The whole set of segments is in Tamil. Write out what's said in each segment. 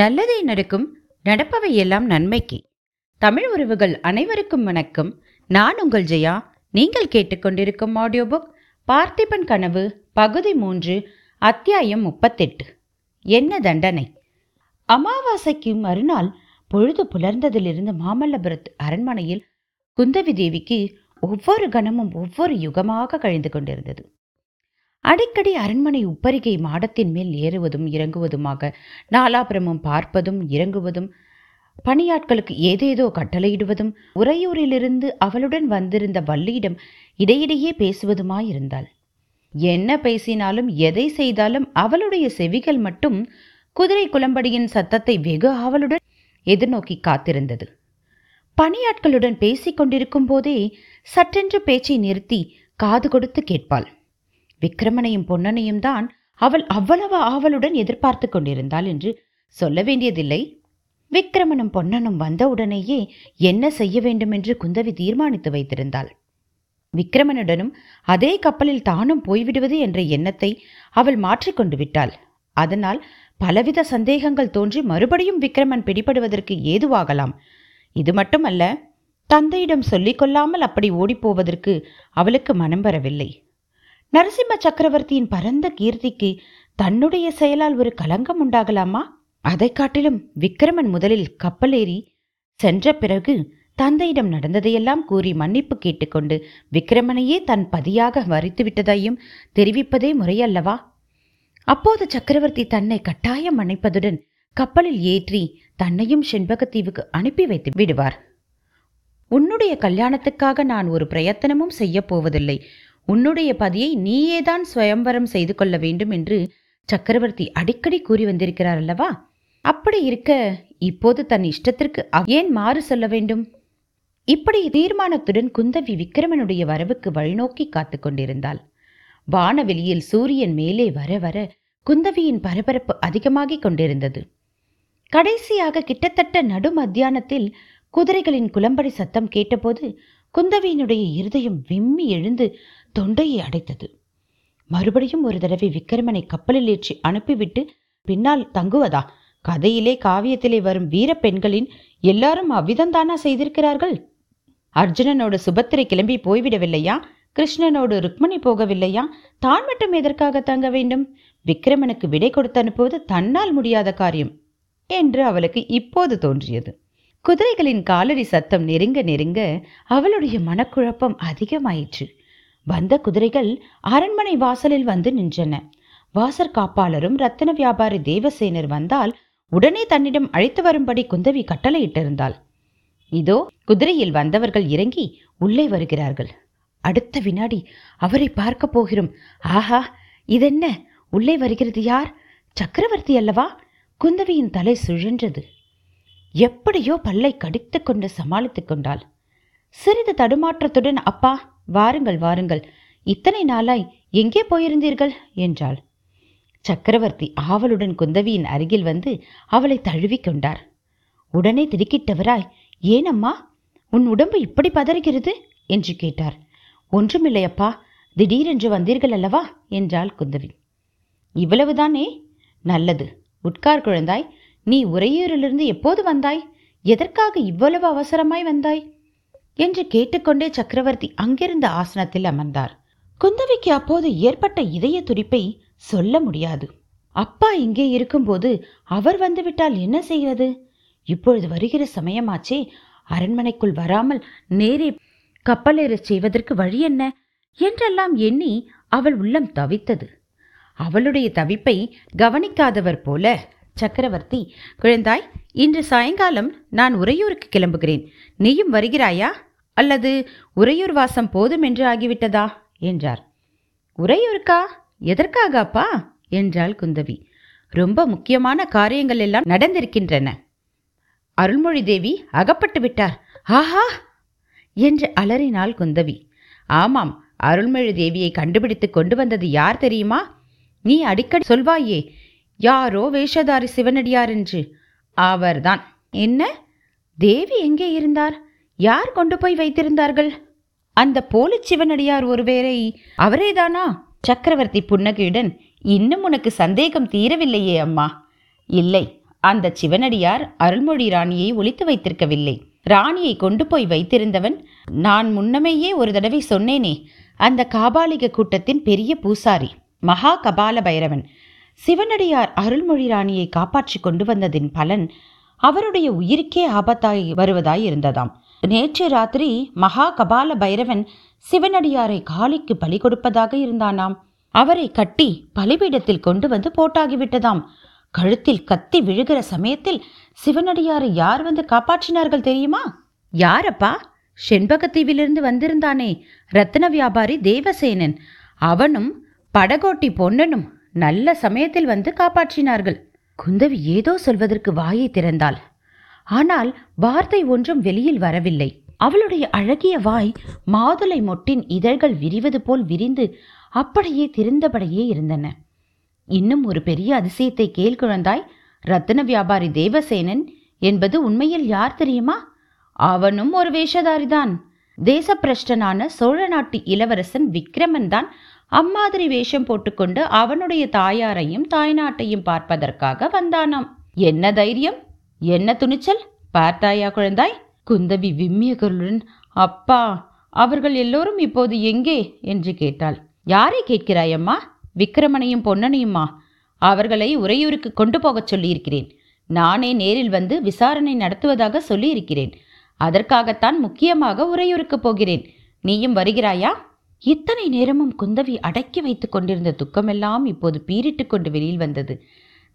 நல்லதே நடக்கும் நடப்பவை எல்லாம் நன்மைக்கு. தமிழ் உறவுகள் அனைவருக்கும் வணக்கம். நான் உங்கள் ஜெயா. நீங்கள் கேட்டுக்கொண்டிருக்கும் ஆடியோ புக் பார்த்திபன் கனவு பகுதி மூன்று அத்தியாயம் முப்பத்தெட்டு. என்ன தண்டனை? அமாவாசைக்கு மறுநாள் பொழுது புலர்ந்ததிலிருந்து மாமல்லபுரத்து அரண்மனையில் குந்தவி தேவிக்கு ஒவ்வொரு கணமும் ஒவ்வொரு யுகமாக கழிந்து கொண்டிருந்தது. அடிக்கடி அரண்மனை உப்பரிகை மாடத்தின் மேல் ஏறுவதும் இறங்குவதுமாக நாலாபுரமும் பார்ப்பதும் இறங்குவதும் பணியாட்களுக்கு ஏதேதோ கட்டளையிடுவதும் உறையூரிலிருந்து அவளுடன் வந்திருந்த வள்ளியிடம் இடையிடையே பேசுவதுமாயிருந்தாள். என்ன பேசினாலும் எதை செய்தாலும் அவளுடைய செவிகள் மட்டும் குதிரை குளம்படியின் சத்தத்தை வெகு ஆவலுடன் எதிர்நோக்கி காத்திருந்தது. பணியாட்களுடன் பேசிக் கொண்டிருக்கும் போதே சற்றென்று பேச்சை நிறுத்தி காது கொடுத்து கேட்பாள். விக்ரமனையும் பொன்னனையும் தான் அவள் அவ்வளவு ஆவலுடன் எதிர்பார்த்து கொண்டிருந்தாள் என்று சொல்ல வேண்டியதில்லை. விக்ரமனும் பொன்னனும் வந்தவுடனேயே என்ன செய்ய வேண்டும் என்று குந்தவி தீர்மானித்து வைத்திருந்தாள். விக்ரமனுடனும் அதே கப்பலில் தானும் போய்விடுவது என்ற எண்ணத்தை அவள் மாற்றிக்கொண்டு விட்டாள். அதனால் பலவித சந்தேகங்கள் தோன்றி மறுபடியும் விக்ரமன் பிடிபடுவதற்கு ஏதுவாகலாம். இது மட்டுமல்ல தந்தையிடம் சொல்லிக் கொள்ளாமல் அப்படி ஓடிப்போவதற்கு அவளுக்கு மனம் வரவில்லை. நரசிம்ம சக்கரவர்த்தியின் பரந்த கீர்த்திக்கு தன்னுடைய செயலால் ஒரு களங்கம் உண்டாகலாமா? அதை காட்டிலும் விக்ரமன் முதலில் கப்பலேறி சென்ற பிறகு தந்தையிடம் நடந்ததையெல்லாம் கூறி மன்னிப்பு கேட்டுக்கொண்டு விக்ரமனையே தன் பதியாக வரித்து விட்டதையும் தெரிவிப்பதே முறையல்லவா? அப்போது சக்கரவர்த்தி தன்னை கட்டாயம் மன்னிப்பதுடன் கப்பலில் ஏற்றி தன்னையும் செண்பகத்தீவுக்கு அனுப்பி வைத்து விடுவார். உன்னுடைய கல்யாணத்துக்காக நான் ஒரு பிரயத்தனமும் செய்யப் போவதில்லை. உன்னுடைய பதியை நீயேதான் சுயம்பரம் செய்து கொள்ள வேண்டும் என்று சக்கரவர்த்தி அடிக்கடி கூறி வந்திருக்கிறார் அல்லவா? அப்படி இருக்க இப்போது தன் இஷ்டத்திற்கு ஏன் மாறு சொல்ல வேண்டும்? இப்படி தீர்மானத்துடன் குந்தவி விக்ரமனுடைய வரவுக்கு வழிநோக்கி காத்து கொண்டிருந்தாள். வானவெளியில் சூரியன் மேலே வர வர குந்தவியின் பரபரப்பு அதிகமாகிக் கொண்டிருந்தது. கடைசியாக கிட்டத்தட்ட நடு மத்தியானத்தில் குதிரைகளின் குளம்படி சத்தம் கேட்டபோது குந்தவியினுடைய இருதயம் விம்மி எழுந்து தொண்டையை அடைத்தது. மறுபடியும் ஒரு தடவை விக்ரமனை கப்பலில் ஏற்றி அனுப்பிவிட்டு பின்னால் தங்குவதா? கதையிலே காவியத்திலே வரும் வீர பெண்களின் எல்லாரும் அவ்விதம்தானா செய்திருக்கிறார்கள்? அர்ஜுனனோடு சுபத்திரை கிளம்பி போய்விடவில்லையா? கிருஷ்ணனோடு ருக்மணி போகவில்லையா? தான் மட்டும் எதற்காக தங்க வேண்டும்? விக்ரமனுக்கு விடை கொடுத்து அனுப்புவது தன்னால் முடியாத காரியம் என்று அவளுக்கு இப்போது தோன்றியது. குதிரைகளின் காலடி சத்தம் நெருங்க நெருங்க அவளுடைய மனக்குழப்பம் அதிகமாயிற்று. வந்த குதிரைகள் அரண்மனை வாசலில் வந்து நின்றன. வாசற் காப்பாளரும் ரத்தின வியாபாரி தேவசேனர் வந்தால் உடனே தன்னிடம் அழைத்து வரும்படி குந்தவி கட்டளையிட்டிருந்தாள். இதோ குதிரையில் வந்தவர்கள் இறங்கி உள்ளே வருகிறார்கள். அடுத்த வினாடி அவரை பார்க்க போகிறோம். ஆஹா இதென்ன? உள்ளே வருகிறது யார்? சக்கரவர்த்தி அல்லவா? குந்தவியின் தலை சுழன்றது. எப்படியோ பல்லை கடித்துக்கொண்டு சமாளித்துக் கொண்டாள். சிறிது தடுமாற்றத்துடன் அப்பா வாருங்கள் வாருங்கள். இத்தனை நாளாய் எங்கே போயிருந்தீர்கள்? என்றாள். சக்கரவர்த்தி ஆவலுடன் குந்தவியின் அருகில் வந்து அவளை தழுவிக் கொண்டார். உடனே திடுக்கிட்டவராய் ஏனம்மா? உன் உடம்பு இப்படி பதறுகிறது? என்று கேட்டார். ஒன்றுமில்லையப்பா திடீரென்று வந்தீர்கள் அல்லவா? என்றாள் குந்தவி. இவ்வளவுதானே? நல்லது. உட்கார் குழந்தாய். நீ உறையூரிலிருந்து எப்போது வந்தாய்? எதற்காக இவ்வளவு அவசரமாய் வந்தாய்? என்று கேட்டுக்கொண்டே சக்கரவர்த்தி அங்கிருந்த ஆசனத்தில் அமர்ந்தார். குந்தவிக்கு அப்போது ஏற்பட்ட இதய துடிப்பை சொல்ல முடியாது. அப்பா இங்கே இருக்கும்போது அவர் வந்துவிட்டால் என்ன செய்வது? இப்பொழுது வருகிற சமயமாச்சே அரண்மனைக்குள் வராமல் நேரே கப்பலேறச் செய்வதற்கு வழி என்ன? என்றெல்லாம் எண்ணி அவள் உள்ளம் தவித்தது. அவளுடைய தவிப்பை கவனிக்காதவர் போல சக்கரவர்த்தி குழந்தாய் இன்று சாயங்காலம் நான் உறையூருக்கு கிளம்புகிறேன். நீயும் வருகிறாயா? அல்லது உறையூர் வாசம் போதும் என்று ஆகிவிட்டதா? என்றார். உறையூருக்கா? எதற்காக அப்பா என்றாள் குந்தவி. ரொம்ப முக்கியமான காரியங்கள் எல்லாம் நடந்திருக்கின்றன. அருள்மொழி தேவி அகப்பட்டு விட்டார். ஆஹா! என்று அலறினாள் குந்தவி. ஆமாம் அருள்மொழி தேவியை கண்டுபிடித்து கொண்டு வந்தது யார் தெரியுமா? நீ அடிக்கடி சொல்வாயே யாரோ வேஷதாரி சிவனடியார் என்று. அவர்தான். என்ன? தேவி எங்கே இருந்தார்? யார் கொண்டு போய் வைத்திருந்தார்கள்? அந்த போலி சிவனடியார் ஒருவேரை அவரேதானா? சக்கரவர்த்தி புன்னகையுடன் இன்னும் உனக்கு சந்தேகம் தீரவில்லையே அம்மா. இல்லை அந்த சிவனடியார் அருள்மொழி ராணியை ஒழித்து வைத்திருக்கவில்லை. ராணியை கொண்டு போய் வைத்திருந்தவன் நான் முன்னமேயே ஒரு தடவை சொன்னேனே அந்த காபாலிக கூட்டத்தின் பெரிய பூசாரி மகா கபால பைரவன் சிவனடியார் அருள்மொழி ராணியை காப்பாற்றி கொண்டு வந்ததின் பலன் அவருடைய உயிருக்கே ஆபத்தாய் வருவதாய் இருந்ததாம். நேற்று ராத்திரி மகா கபால பைரவன் சிவனடியாரை காளிக்கு பலி கொடுப்பதாக இருந்தானாம். அவரை கட்டி பலிபீடத்தில் கொண்டு வந்து போட்டாகிவிட்டதாம். கழுத்தில் கத்தி விழுகிற சமயத்தில் சிவனடியாரை யார் வந்து காப்பாற்றினார்கள் தெரியுமா? யாரப்பா? செண்பகத்தீவிலிருந்து வந்திருந்தானே ரத்ன வியாபாரி தேவசேனன். அவனும் படகோட்டி பொன்னனும் நல்ல சமயத்தில் வந்து காப்பாற்றினார்கள். குந்தவி ஏதோ சொல்வதற்கு வாயை திறந்தாள். ஆனால் வார்த்தை ஒன்றும் வெளியில் வரவில்லை. அவளுடைய அழகிய வாய் மாதுளை மொட்டின் இதழ்கள் விரிவது போல் விரிந்து அப்படியே திறந்தபடியே இருந்தன. இன்னும் ஒரு பெரிய அதிசயத்தை கேள் குழந்தாய். ரத்தன வியாபாரி தேவசேனன் என்பது உண்மையில் யார் தெரியுமா? அவனும் ஒரு வேஷதாரிதான். தேசப்பிரஷ்டனான சோழ நாட்டு இளவரசன் விக்ரமன் தான் அம்மாதிரி வேஷம் போட்டுக்கொண்டு அவனுடைய தாயாரையும் தாய்நாட்டையும் பார்ப்பதற்காக வந்தானாம். என்ன தைரியம்? என்ன துணிச்சல்? பார்த்தாயா குழந்தாய்? குந்தவி விம்மிய குரலுடன் அப்பா அவர்கள் எல்லோரும் இப்போது எங்கே? என்று கேட்டாள். யாரை கேட்கிறாயம்மா? விக்ரமனையும் பொன்னனையுமா? அவர்களை உறையூருக்கு கொண்டு போகச் சொல்லியிருக்கிறேன். நானே நேரில் வந்து விசாரணை நடத்துவதாக சொல்லியிருக்கிறேன். அதற்காகத்தான் முக்கியமாக உறையூருக்கு போகிறேன். நீயும் வருகிறாயா? இத்தனை நேரமும் குந்தவி அடக்கி வைத்துக் கொண்டிருந்த துக்கமெல்லாம் இப்போது பீரிட்டு கொண்டு வெளியில் வந்தது.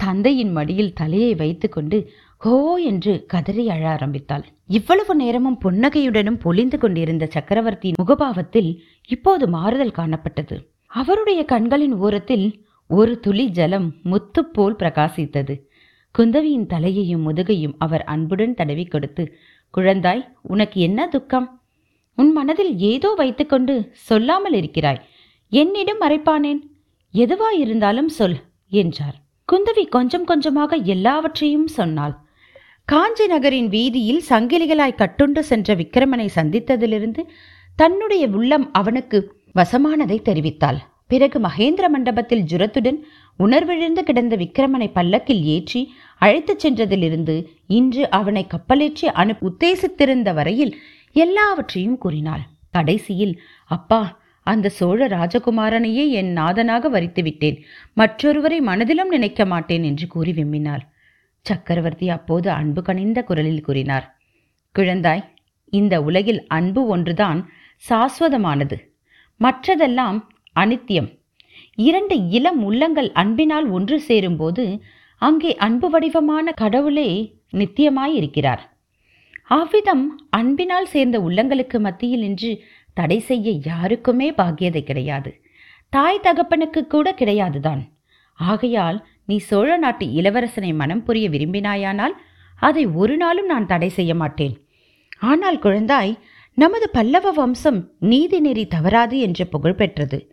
தந்தையின் மடியில் தலையை வைத்துக்கொண்டு ஹோ என்று கதறி அழ ஆரம்பித்தாள். இவ்வளவு நேரமும் புன்னகையுடனும் பொலிந்து கொண்டிருந்த சக்கரவர்த்தியின் முகபாவத்தில் இப்போது மாறுதல் காணப்பட்டது. அவருடைய கண்களின் ஓரத்தில் ஒரு துளி ஜலம் முத்துப்போல் பிரகாசித்தது. குந்தவியின் தலையையும் முதுகையும் அவர் அன்புடன் தடவி கொடுத்து குழந்தாய் உனக்கு என்ன துக்கம்? உன் மனதில் ஏதோ வைத்துக்கொண்டு சொல்லாமல் இருக்கிறாய். என்னிடம் மறைப்பானேன்? எதுவாயிருந்தாலும் சொல் என்றார். குந்தவி கொஞ்சம் கொஞ்சமாக எல்லாவற்றையும் சொன்னாள். காஞ்சி நகரின் வீதியில் சங்கிலிகளாய் கட்டுண்டு சென்ற விக்கிரமனை சந்தித்ததிலிருந்து தன்னுடைய உள்ளம் அவனுக்கு வசமானதை தெரிவித்தாள். பிறகு மகேந்திர மண்டபத்தில் ஜுரத்துடன் உணர்விழந்து கிடந்த விக்கிரமனை பல்லக்கில் ஏற்றி அழைத்துச் சென்றதிலிருந்து இன்று அவனை கப்பலேற்றி அனு உத்தேசித்திருந்த வரையில் எல்லாவற்றையும் கூறினாள். கடைசியில் அப்பா அந்த சோழ ராஜகுமாரனையே என் நாதனாக வரித்து விட்டேன் மற்றொருவரை மனதிலும் நினைக்க மாட்டேன் என்று கூறி விம்மினாள். சக்கரவர்த்தி அப்போது அன்பு கனிந்த குரலில் கூறினார். குழந்தாய் இந்த உலகில் அன்பு ஒன்றுதான் சாஸ்வதமானது. மற்றதெல்லாம் அனித்தியம். இரண்டு இளம் உள்ளங்கள் அன்பினால் ஒன்று சேரும்போது அங்கே அன்பு வடிவமான கடவுளே நித்தியமாயிருக்கிறார் அவ்விதம் அன்பினால் சேர்ந்த உள்ளங்களுக்கு மத்தியில் நின்று தடை செய்ய யாருக்குமே பாக்கியதை கிடையாது. தாய் தகப்பனுக்கு கூட கிடையாதுதான். ஆகையால் நீ சோழ நாட்டு இளவரசனை மனம் புரிய விரும்பினாயானால் அதை ஒரு நாளும் நான் தடை செய்ய மாட்டேன். ஆனால் குழந்தாய் நமது பல்லவ வம்சம் நீதி நெறி தவறாது என்று புகழ் பெற்றது.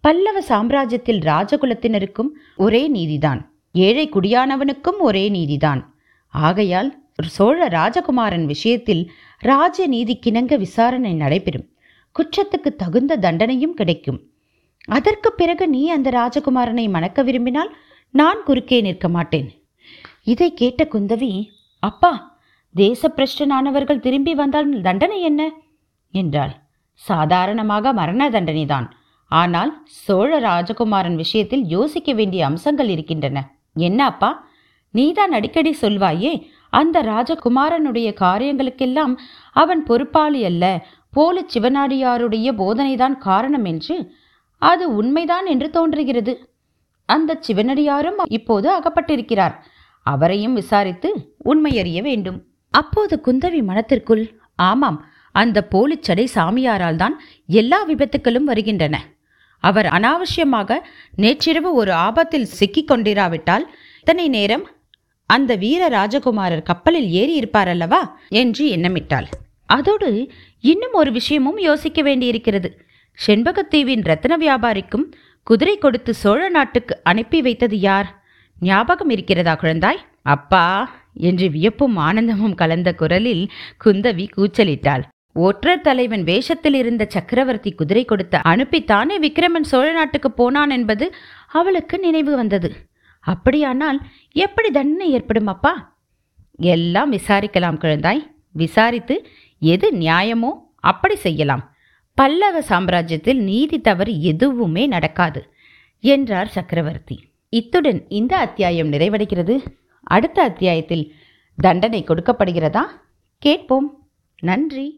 பல்லவ சாம்ராஜ்யத்தில் ராஜகுலத்தினருக்கும் ஒரே நீதிதான். ஏழை குடியானவனுக்கும் ஒரே நீதிதான். ஆகையால் சோழ ராஜகுமாரன் விஷயத்தில் ராஜ நீதிக்கிணங்க விசாரணை நடைபெறும். குற்றத்துக்கு தகுந்த தண்டனையும் கிடைக்கும். அதற்கு பிறகு நீ அந்த ராஜகுமாரனை மணக்க விரும்பினால் நான் குறுக்கே நிற்க மாட்டேன். இதை கேட்ட குந்தவி அப்பா தேசப்பிரஷ்டனானவர்கள் திரும்பி வந்தால் தண்டனை என்ன? என்றாள். சாதாரணமாக மரண தண்டனைதான். ஆனால் சோழ ராஜகுமாரன் விஷயத்தில் யோசிக்க வேண்டிய அம்சங்கள் இருக்கின்றன. என்ன அப்பா? நீதான் அடிக்கடி சொல்வாயே அந்த ராஜகுமாரனுடைய காரியங்களுக்கெல்லாம் அவன் பொறுப்பாளி அல்ல போலி சிவனாடியாருடைய போதனைதான் காரணம் என்று அது உண்மைதான் என்று தோன்றுகிறது. அந்த சிவனடியாரும் இப்போது அகப்பட்டிருக்கிறார். அவரையும் விசாரித்து உண்மையறிய வேண்டும். அப்போது குந்தவி மனத்திற்குள் ஆமாம் அந்த போலிச்சடை சாமியாரால் தான் எல்லா விபத்துக்களும் வருகின்றன. அவர் அனாவசியமாக நேற்றிரவு ஒரு ஆபத்தில் சிக்கிக் கொண்டிராவிட்டால் இத்தனை நேரம் அந்த வீர ராஜகுமாரர் கப்பலில் ஏறி இருப்பார் அல்லவா? என்று எண்ணமிட்டாள். அதோடு இன்னும் ஒரு விஷயமும் யோசிக்க வேண்டியிருக்கிறது. செண்பகத்தீவின் ரத்ன வியாபாரிக்கும் குதிரை கொடுத்து சோழ நாட்டுக்கு அனுப்பி வைத்தது யார்? ஞாபகம் இருக்கிறதா குழந்தாய்? அப்பா! என்று வியப்பும் ஆனந்தமும் கலந்த குரலில் குந்தவி கூச்சலிட்டாள். ஒற்றர் தலைவன் வேஷத்தில் இருந்த சக்கரவர்த்தி குதிரை கொடுத்து அனுப்பித்தானே விக்ரமன் சோழ நாட்டுக்கு போனான் என்பது அவளுக்கு நினைவு வந்தது. அப்படியானால் எப்படி தண்டனை ஏற்படும் அப்பா? எல்லாம் விசாரிக்கலாம் குழந்தாய். விசாரித்து எது நியாயமோ அப்படி செய்யலாம். பல்லவ சாம்ராஜ்யத்தில் நீதி தவறு எதுவுமே நடக்காது என்றார் சக்கரவர்த்தி. இத்துடன் இந்த அத்தியாயம் நிறைவடைகிறது. அடுத்த அத்தியாயத்தில் தண்டனை கொடுக்கப்படுகிறதா? கேட்போம். நன்றி.